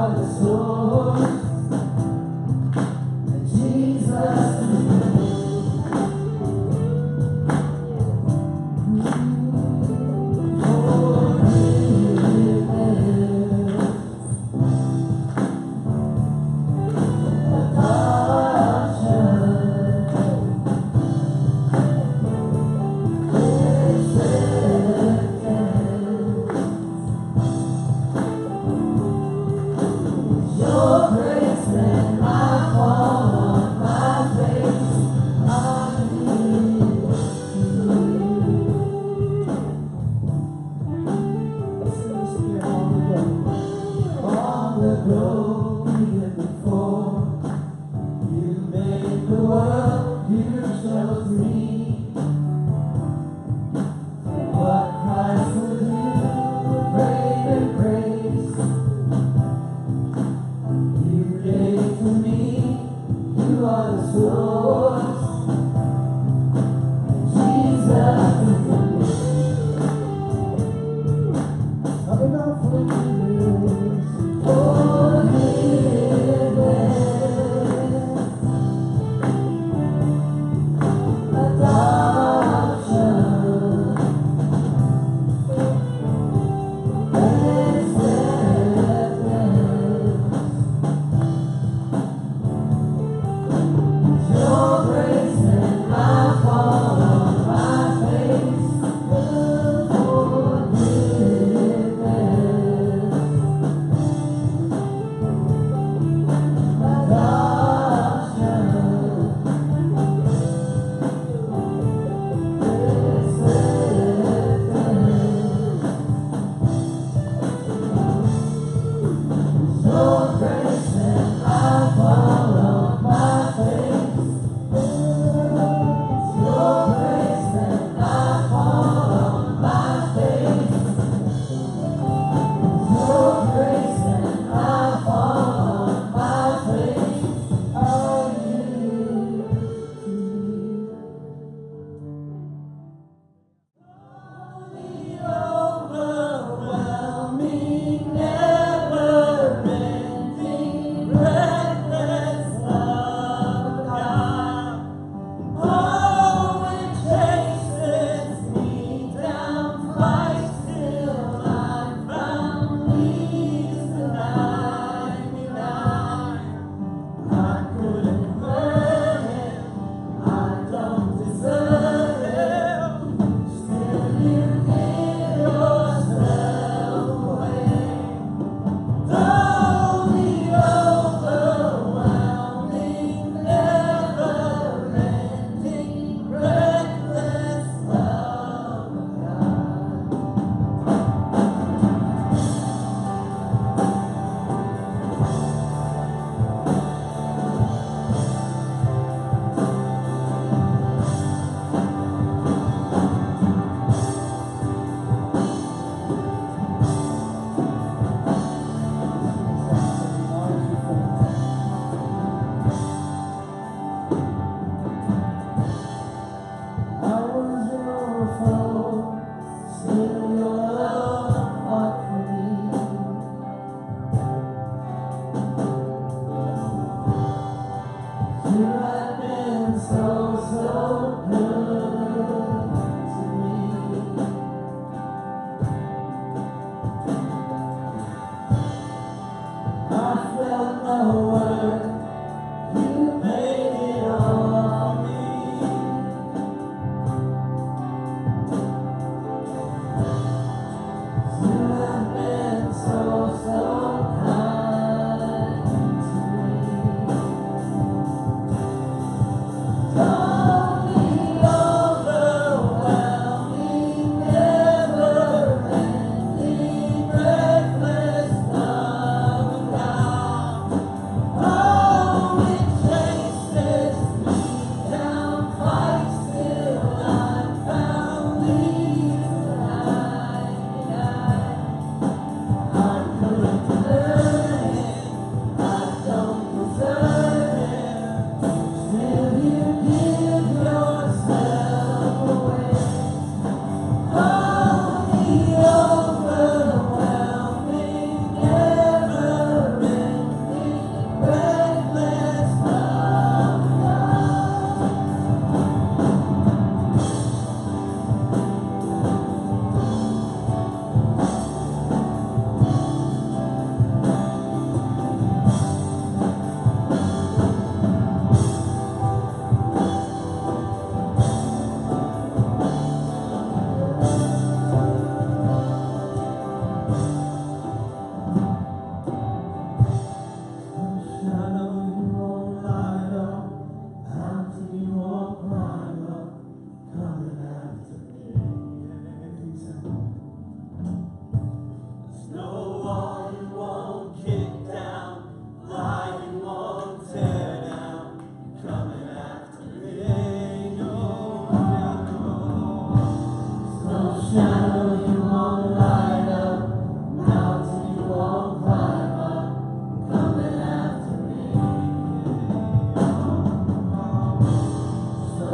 Yes,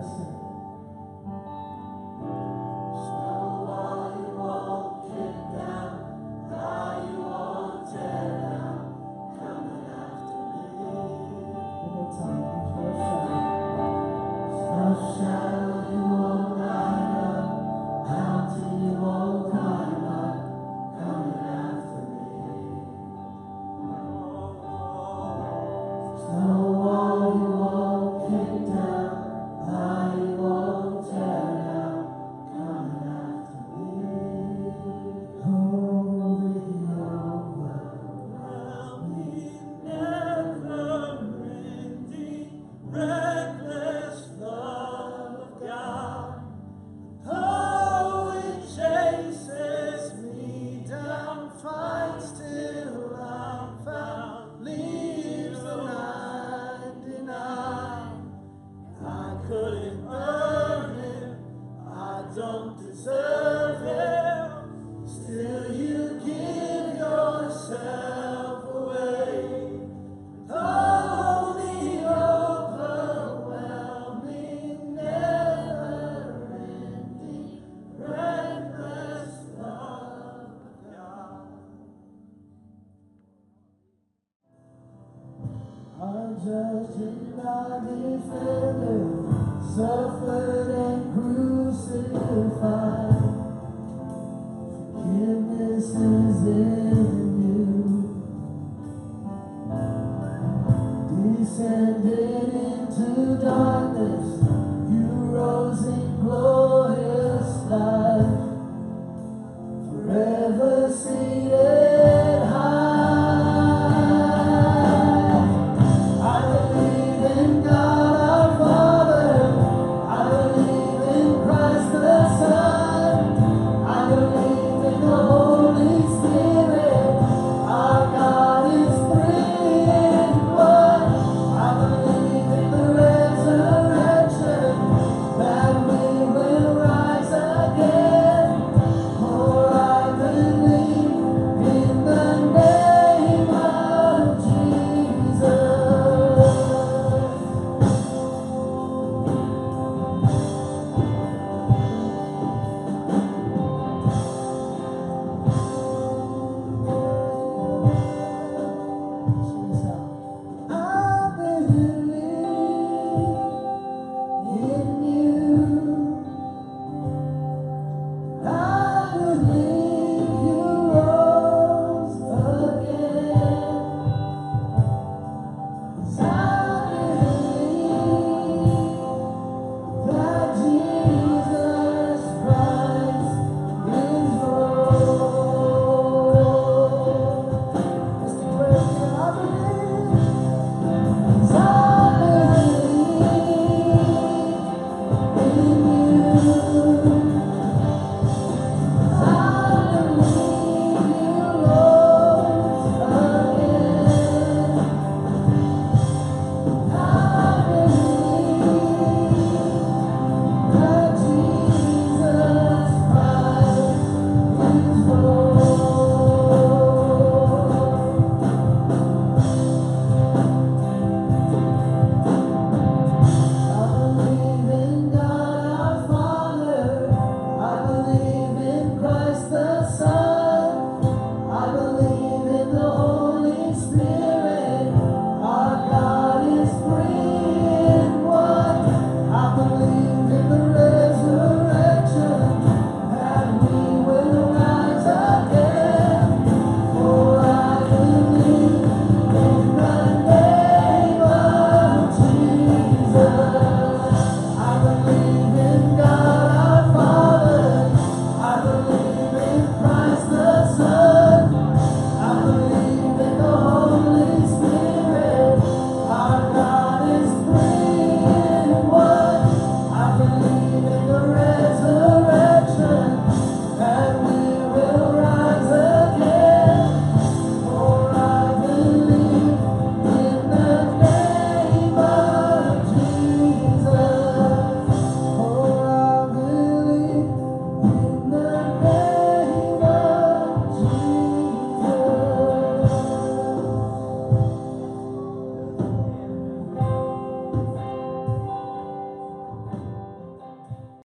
person. judging by defender, suffered and crucified. Forgiveness is in.